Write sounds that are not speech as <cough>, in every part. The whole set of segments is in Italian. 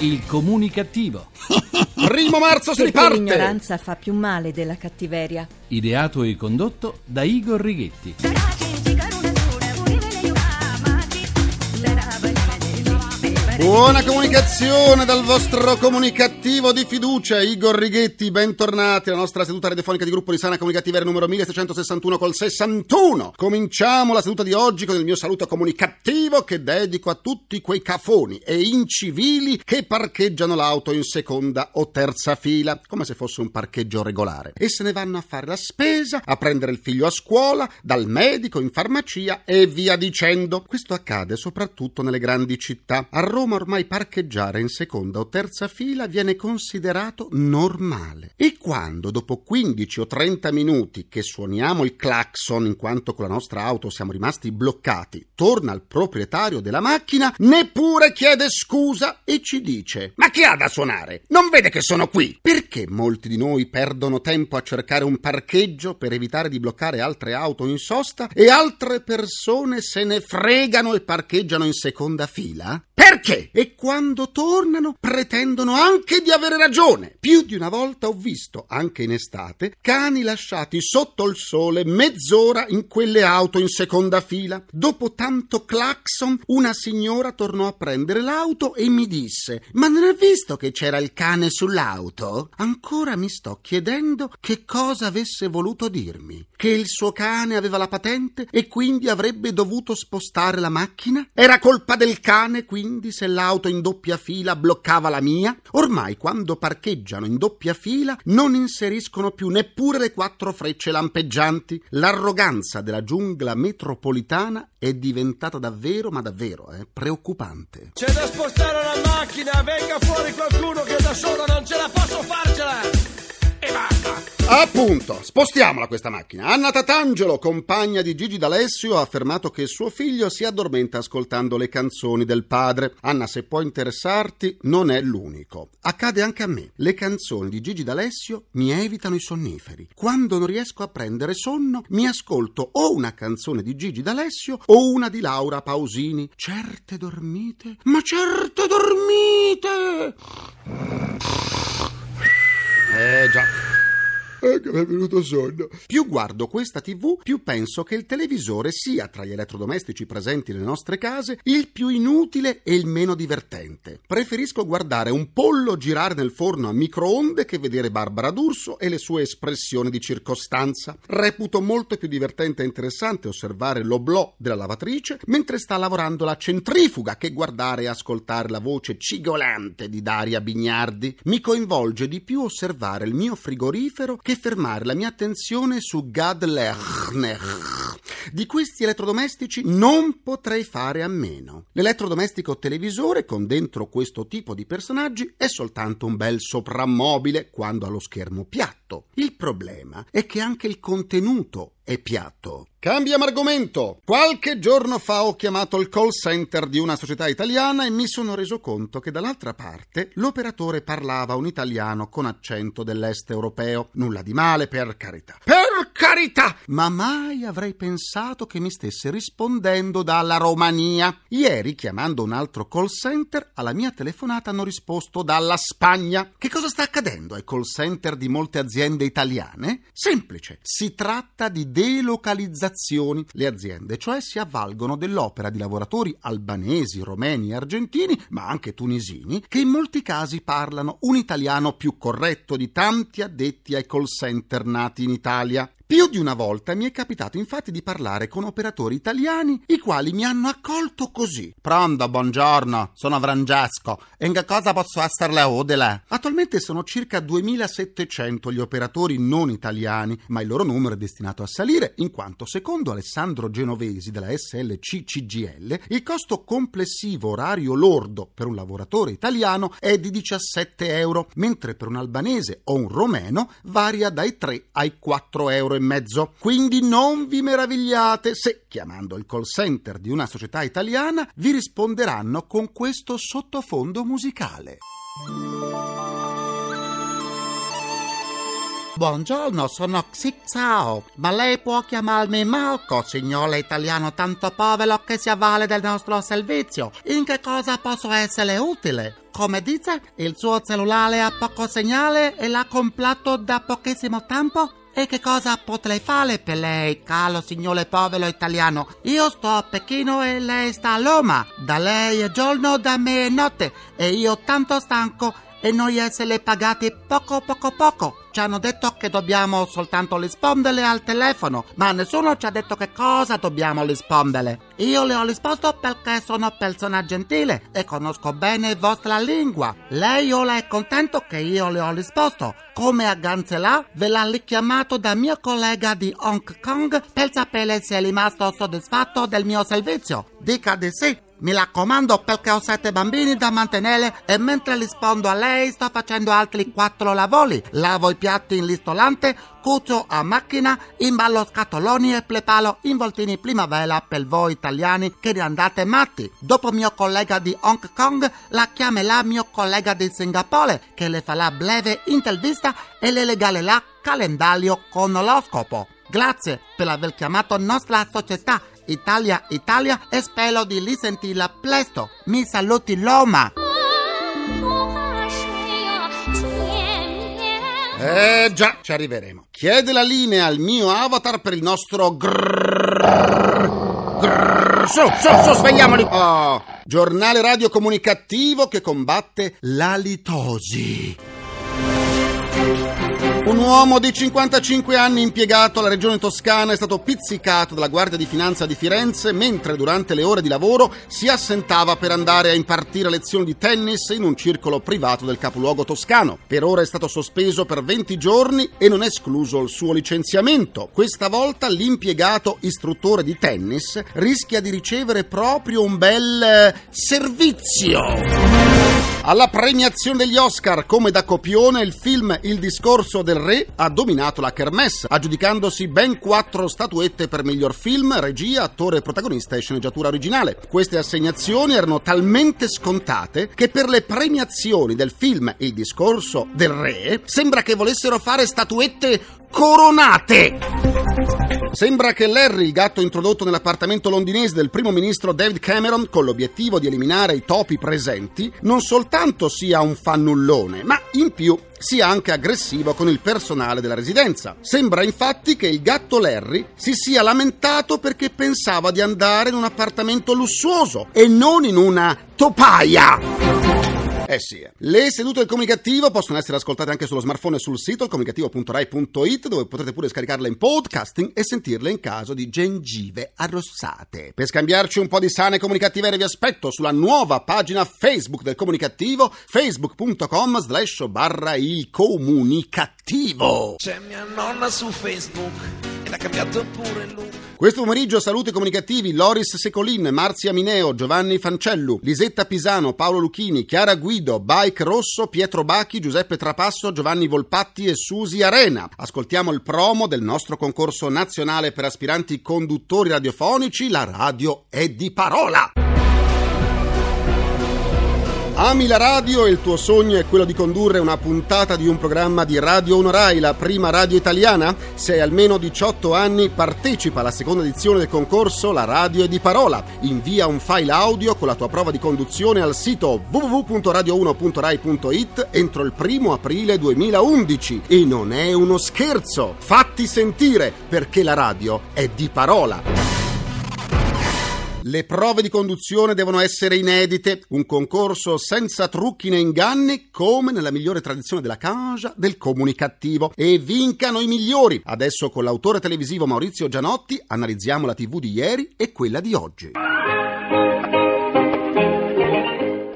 Il comunicativo. <laughs> Primo marzo si Perché riparte! l'ignoranza fa più male della cattiveria. Ideato e condotto da Igor Righetti. Buona comunicazione dal vostro comunicativo di fiducia, Igor Righetti, bentornati alla nostra seduta radiofonica di gruppo di sana comunicativa numero 1661 col 61. Cominciamo la seduta di oggi con il mio saluto comunicativo che dedico a tutti quei cafoni e incivili che parcheggiano l'auto in seconda o terza fila, come se fosse un parcheggio regolare, e se ne vanno a fare la spesa, a prendere il figlio a scuola, dal medico, in farmacia e via dicendo. Questo accade soprattutto nelle grandi città. A Roma ormai parcheggiare in seconda o terza fila viene considerato normale. E quando dopo 15 o 30 minuti che suoniamo il clacson in quanto con la nostra auto siamo rimasti bloccati, torna il proprietario della macchina, neppure chiede scusa e ci dice: Ma chi ha da suonare? Non vede che sono qui? Perché molti di noi perdono tempo a cercare un parcheggio per evitare di bloccare altre auto in sosta e altre persone se ne fregano e parcheggiano in seconda fila? Perché? E quando tornano pretendono anche di avere ragione. Più di una volta ho visto, anche in estate, cani lasciati sotto il sole mezz'ora in quelle auto in seconda fila. Dopo tanto clacson, una signora tornò a prendere l'auto e mi disse: Ma non hai visto che c'era il cane sull'auto? Ancora mi sto chiedendo che cosa avesse voluto dirmi. Che il suo cane aveva la patente e quindi avrebbe dovuto spostare la macchina? Era colpa del cane, quindi, se l'auto in doppia fila bloccava la mia? Ormai, quando parcheggiano in doppia fila, non inseriscono più neppure le quattro frecce lampeggianti. L'arroganza della giungla metropolitana è diventata davvero, ma davvero, eh, preoccupante. C'è da spostare la macchina, venga fuori qualcuno che da solo non ce la posso farcela! Appunto, spostiamola questa macchina. Anna Tatangelo, compagna di Gigi D'Alessio, ha affermato che suo figlio si addormenta ascoltando le canzoni del padre. Anna, se può interessarti, non è l'unico. Accade anche a me. Le canzoni di Gigi D'Alessio mi evitano i sonniferi. Quando non riesco a prendere sonno, mi ascolto o una canzone di Gigi D'Alessio o una di Laura Pausini. Certe dormite, ma certe dormite! Eh già. Che mi è venuto sonno. Più guardo questa TV, più penso che il televisore sia tra gli elettrodomestici presenti nelle nostre case il più inutile e il meno divertente. Preferisco guardare un pollo girare nel forno a microonde che vedere Barbara D'Urso e le sue espressioni di circostanza. Reputo molto più divertente e interessante osservare l'oblò della lavatrice mentre sta lavorando la centrifuga che guardare e ascoltare la voce cigolante di Daria Bignardi. Mi coinvolge di più osservare il mio frigorifero che fermare la mia attenzione su Gad Lerner. Di questi elettrodomestici non potrei fare a meno. L'elettrodomestico televisore con dentro questo tipo di personaggi è soltanto un bel soprammobile quando ha lo schermo piatto. Il problema è che anche il contenuto è piatto. Cambiamo argomento. Qualche giorno fa ho chiamato il call center di una società italiana e mi sono reso conto che dall'altra parte l'operatore parlava un italiano con accento dell'est europeo. Nulla di male, per carità. Per carità! Ma mai avrei pensato che mi stesse rispondendo dalla Romania. Ieri, chiamando un altro call center, alla mia telefonata hanno risposto dalla Spagna. Che cosa sta accadendo ai call center di molte aziende italiane? Semplice. Si tratta di delocalizzazione le aziende, cioè si avvalgono dell'opera di lavoratori albanesi, romeni argentini, ma anche tunisini, che in molti casi parlano un italiano più corretto di tanti addetti ai call center nati in Italia. Più di una volta mi è capitato infatti di parlare con operatori italiani i quali mi hanno accolto così. Pronto, buongiorno, sono Francesco. E in che cosa posso esserle utile? Attualmente sono circa 2700 gli operatori non italiani, ma il loro numero è destinato a salire in quanto secondo Alessandro Genovesi della SLC CGL il costo complessivo orario lordo per un lavoratore italiano è di 17 euro, mentre per un albanese o un romeno varia dai 3 ai 4 euro e mezzo. Quindi non vi meravigliate se, chiamando il call center di una società italiana, vi risponderanno con questo sottofondo musicale. Buongiorno, sono Xixao, ma lei può chiamarmi Marco, signore italiano tanto povero che si avvale del nostro servizio. In che cosa posso essere utile? Come dice, il suo cellulare ha poco segnale e l'ha comprato da pochissimo tempo? E che cosa potrei fare per lei, caro signore povero italiano? Io sto a Pechino e lei sta a Roma. Da lei è giorno, da me è notte. E io tanto stanco e noi essere pagati poco poco poco. Ci hanno detto che dobbiamo soltanto rispondere al telefono, ma nessuno ci ha detto che cosa dobbiamo rispondere. Io le ho risposto perché sono persona gentile e conosco bene vostra lingua. Lei ora è contento che io le ho risposto. Come a Ganzelà ve l'ha richiamato da mio collega di Hong Kong per sapere se è rimasto soddisfatto del mio servizio. Dica di sì. Mi raccomando perché ho sette bambini da mantenere e mentre rispondo a lei sto facendo altri quattro lavori. Lavo i piatti in ristorante, cucio a macchina, imballo scatoloni e preparo involtini primavera per voi italiani che ne andate matti. Dopo mio collega di Hong Kong la chiamerà mio collega di Singapore che le farà breve intervista e le regalerà calendario con l'oroscopo. Grazie per aver chiamato nostra società Italia Italia e spero di risentirla presto. Mi saluti Roma! Eh già, ci arriveremo. Chiede la linea al mio avatar per il nostro grrrr, grrrr, su, su, su, svegliamoli. Oh, giornale radio comunicativo che combatte la litosi. Un uomo di 55 anni impiegato alla regione toscana è stato pizzicato dalla Guardia di Finanza di Firenze mentre durante le ore di lavoro si assentava per andare a impartire lezioni di tennis in un circolo privato del capoluogo toscano. Per ora è stato sospeso per 20 giorni e non è escluso il suo licenziamento. Questa volta l'impiegato istruttore di tennis rischia di ricevere proprio un bel eh, servizio. Alla premiazione degli Oscar, come da copione, il film Il discorso del re ha dominato la kermesse, aggiudicandosi ben quattro statuette per miglior film, regia, attore protagonista e sceneggiatura originale. Queste assegnazioni erano talmente scontate che per le premiazioni del film Il discorso del re sembra che volessero fare statuette coronate. Sembra che Larry, il gatto introdotto nell'appartamento londinese del primo ministro David Cameron con l'obiettivo di eliminare i topi presenti, non soltanto sia un fannullone, ma in più sia anche aggressivo con il personale della residenza. Sembra infatti che il gatto Larry si sia lamentato perché pensava di andare in un appartamento lussuoso e non in una topaia. Eh sì. Le sedute del comunicativo possono essere ascoltate anche sullo smartphone e sul sito comunicativo.rai.it dove potrete pure scaricarle in podcasting e sentirle in caso di gengive arrossate. Per scambiarci un po' di sane comunicative vi aspetto sulla nuova pagina Facebook del comunicativo facebook.com slash barra il comunicativo. C'è mia nonna su Facebook e l'ha cambiato pure lui. Questo pomeriggio saluti comunicativi Loris Secolin, Marzia Mineo, Giovanni Fancellu, Lisetta Pisano, Paolo Lucchini, Chiara Guido, Bike Rosso, Pietro Bachi, Giuseppe Trapasso, Giovanni Volpatti e Susi Arena. Ascoltiamo il promo del nostro concorso nazionale per aspiranti conduttori radiofonici, la radio è di parola. Ami la radio e il tuo sogno è quello di condurre una puntata di un programma di Radio Onorai, la prima radio italiana? Se hai almeno 18 anni, partecipa alla seconda edizione del concorso La radio è di parola. Invia un file audio con la tua prova di conduzione al sito www.radio1.rai.it entro il primo aprile 2011. E non è uno scherzo! Fatti sentire perché la radio è di parola. Le prove di conduzione devono essere inedite, un concorso senza trucchi né inganni, come nella migliore tradizione della canja del comunicativo. E vincano i migliori! Adesso con l'autore televisivo Maurizio Gianotti analizziamo la TV di ieri e quella di oggi.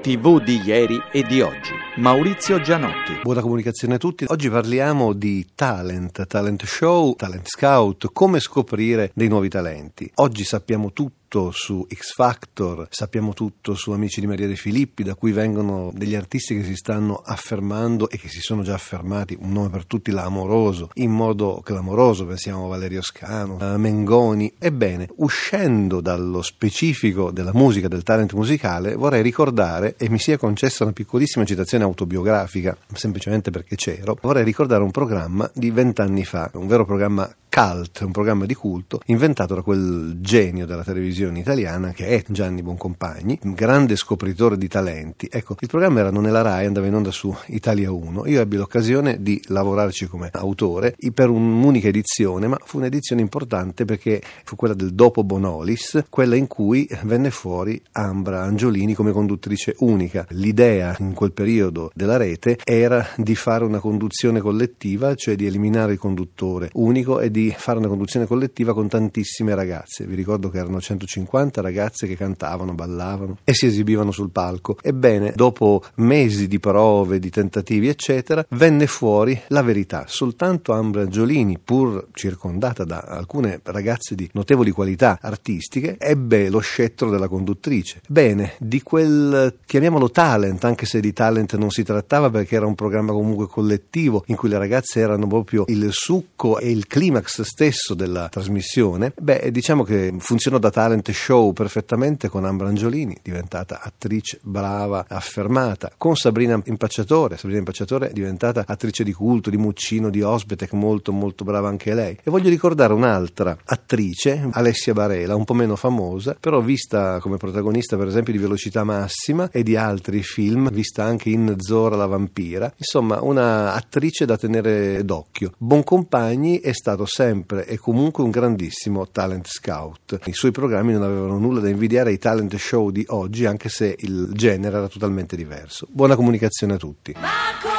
TV di ieri e di oggi. Maurizio Gianotti. Buona comunicazione a tutti. Oggi parliamo di talent, talent show, talent scout, come scoprire dei nuovi talenti. Oggi sappiamo tutto tutto su X Factor, sappiamo tutto su Amici di Maria De Filippi, da cui vengono degli artisti che si stanno affermando e che si sono già affermati, un nome per tutti, l'amoroso, in modo clamoroso, pensiamo a Valerio Scano, a Mengoni. Ebbene, uscendo dallo specifico della musica, del talent musicale, vorrei ricordare, e mi sia concessa una piccolissima citazione autobiografica, semplicemente perché c'ero, vorrei ricordare un programma di vent'anni fa, un vero programma Cult, un programma di culto inventato da quel genio della televisione italiana che è Gianni Boncompagni, un grande scopritore di talenti. Ecco, il programma era non nella RAI, andava in onda su Italia 1. Io ebbi l'occasione di lavorarci come autore per un'unica edizione, ma fu un'edizione importante perché fu quella del dopo Bonolis, quella in cui venne fuori Ambra Angiolini come conduttrice unica. L'idea in quel periodo della rete era di fare una conduzione collettiva, cioè di eliminare il conduttore unico e di fare una conduzione collettiva con tantissime ragazze. Vi ricordo che erano 150 ragazze che cantavano, ballavano e si esibivano sul palco. Ebbene, dopo mesi di prove, di tentativi, eccetera, venne fuori la verità. Soltanto Ambra Giolini, pur circondata da alcune ragazze di notevoli qualità artistiche, ebbe lo scettro della conduttrice. Bene, di quel, chiamiamolo talent, anche se di talent non si trattava perché era un programma comunque collettivo in cui le ragazze erano proprio il succo e il climax stesso della trasmissione, beh, diciamo che funzionò da talent show perfettamente con Ambra Angiolini, diventata attrice brava, affermata, con Sabrina Impacciatore, Sabrina Impacciatore è diventata attrice di culto, di Muccino, di Osbetek, molto molto brava anche lei. E voglio ricordare un'altra attrice, Alessia Barela, un po' meno famosa, però vista come protagonista per esempio di Velocità Massima e di altri film, vista anche in Zora la vampira, insomma una attrice da tenere d'occhio. Boncompagni è stato sempre e comunque un grandissimo talent scout. I suoi programmi non avevano nulla da invidiare ai talent show di oggi, anche se il genere era totalmente diverso. Buona comunicazione a tutti. E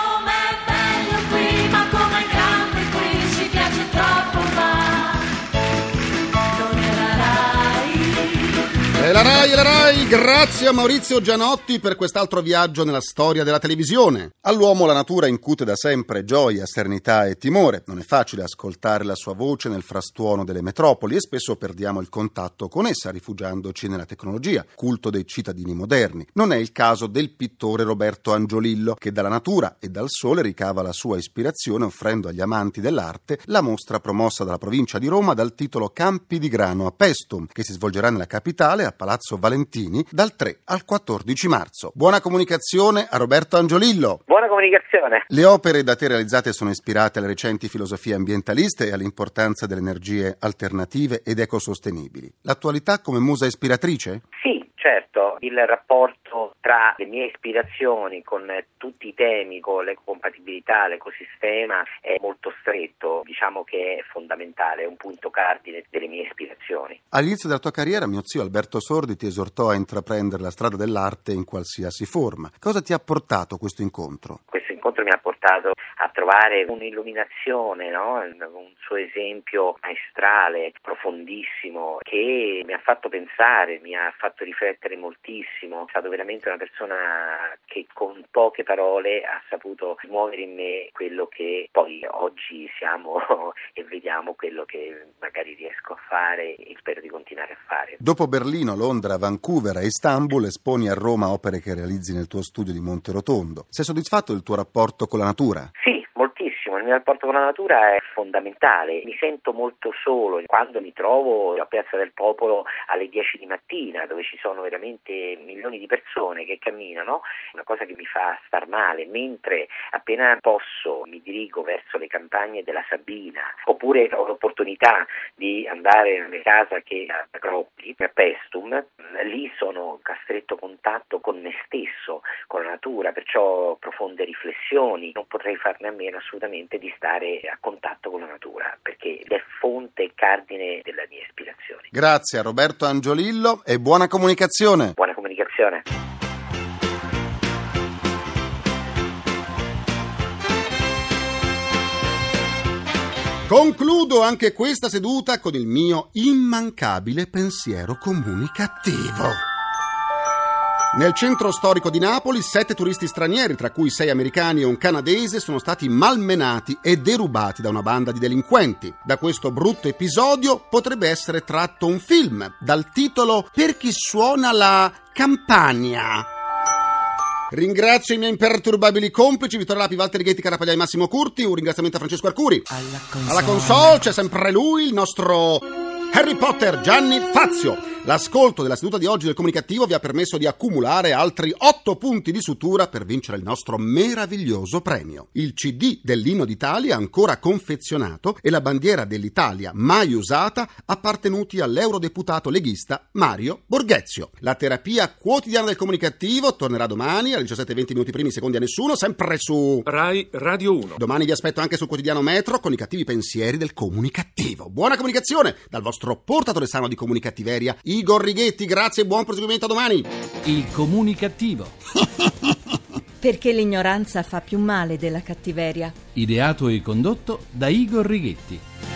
la RAI, la RAI, grazie a Maurizio Gianotti per quest'altro viaggio nella storia della televisione. All'uomo la natura incute da sempre gioia, serenità e timore. Non è facile ascoltare la sua voce nel frastuono delle metropoli e spesso perdiamo il contatto con essa rifugiandoci nella tecnologia, culto dei cittadini moderni. Non è il caso del pittore Roberto Angiolillo, che dalla natura e dal sole ricava la sua ispirazione offrendo agli amanti dell'arte la mostra promossa dalla provincia di Roma dal titolo Campi di grano a Pestum, che si svolgerà nella capitale a Palazzo Valentini dal 3 al 14 marzo. Buona comunicazione a Roberto Angiolillo. Buona comunicazione. Le opere da te realizzate sono ispirate alle recenti filosofie ambientaliste e all'importanza delle energie alternative ed ecosostenibili. L'attualità come musa ispiratrice? Sì, certo. Il rapporto tra le mie ispirazioni con tutti i temi, con l'ecocompatibilità, l'ecosistema è molto stretto, diciamo che è fondamentale, è un punto cardine delle mie ispirazioni. All'inizio della tua carriera mio zio Alberto Sordi ti esortò a intraprendere la strada dell'arte in qualsiasi forma. Cosa ti ha portato questo incontro? Questo incontro mi ha portato a trovare un'illuminazione, no? un suo esempio maestrale, profondissimo, che mi ha fatto pensare, mi ha fatto riflettere moltissimo. È stato veramente una persona che con poche parole ha saputo muovere in me quello che poi oggi siamo <laughs> e vediamo quello che magari riesco a fare e spero di continuare a fare. Dopo Berlino, Londra, Vancouver e Istanbul esponi a Roma opere che realizzi nel tuo studio di Monterotondo. Sei soddisfatto del tuo rapporto con la natura? Sì, mio rapporto con la natura è fondamentale, mi sento molto solo quando mi trovo a Piazza del Popolo alle 10 di mattina dove ci sono veramente milioni di persone che camminano, una cosa che mi fa star male, mentre appena posso mi dirigo verso le campagne della Sabina oppure ho l'opportunità di andare nelle case che a Groppi, a Pestum, lì sono a stretto contatto con me stesso, con la natura, perciò profonde riflessioni, non potrei farne a meno assolutamente di stare a contatto con la natura, perché è fonte e cardine della mia ispirazione. Grazie a Roberto Angiolillo e buona comunicazione. Buona comunicazione. Concludo anche questa seduta con il mio immancabile pensiero comunicativo. Nel centro storico di Napoli, sette turisti stranieri, tra cui sei americani e un canadese, sono stati malmenati e derubati da una banda di delinquenti. Da questo brutto episodio potrebbe essere tratto un film dal titolo Per chi suona la campagna. Ringrazio i miei imperturbabili complici, Vittorio Lapi, Walter Ghetti, Carapagliai, Massimo Curti. Un ringraziamento a Francesco Arcuri. Alla console. Alla console c'è sempre lui, il nostro Harry Potter Gianni Fazio. L'ascolto della seduta di oggi del comunicativo vi ha permesso di accumulare altri 8 punti di sutura per vincere il nostro meraviglioso premio. Il CD dell'inno d'Italia ancora confezionato e la bandiera dell'Italia mai usata appartenuti all'eurodeputato leghista Mario Borghezio. La terapia quotidiana del comunicativo tornerà domani alle 17.20 minuti primi secondi a nessuno, sempre su Rai Radio 1. Domani vi aspetto anche sul quotidiano Metro con i cattivi pensieri del comunicativo. Buona comunicazione dal vostro portatore sano di comunicattiveria Igor Righetti, grazie e buon proseguimento a domani. Il comunicativo. <laughs> Perché l'ignoranza fa più male della cattiveria. Ideato e condotto da Igor Righetti.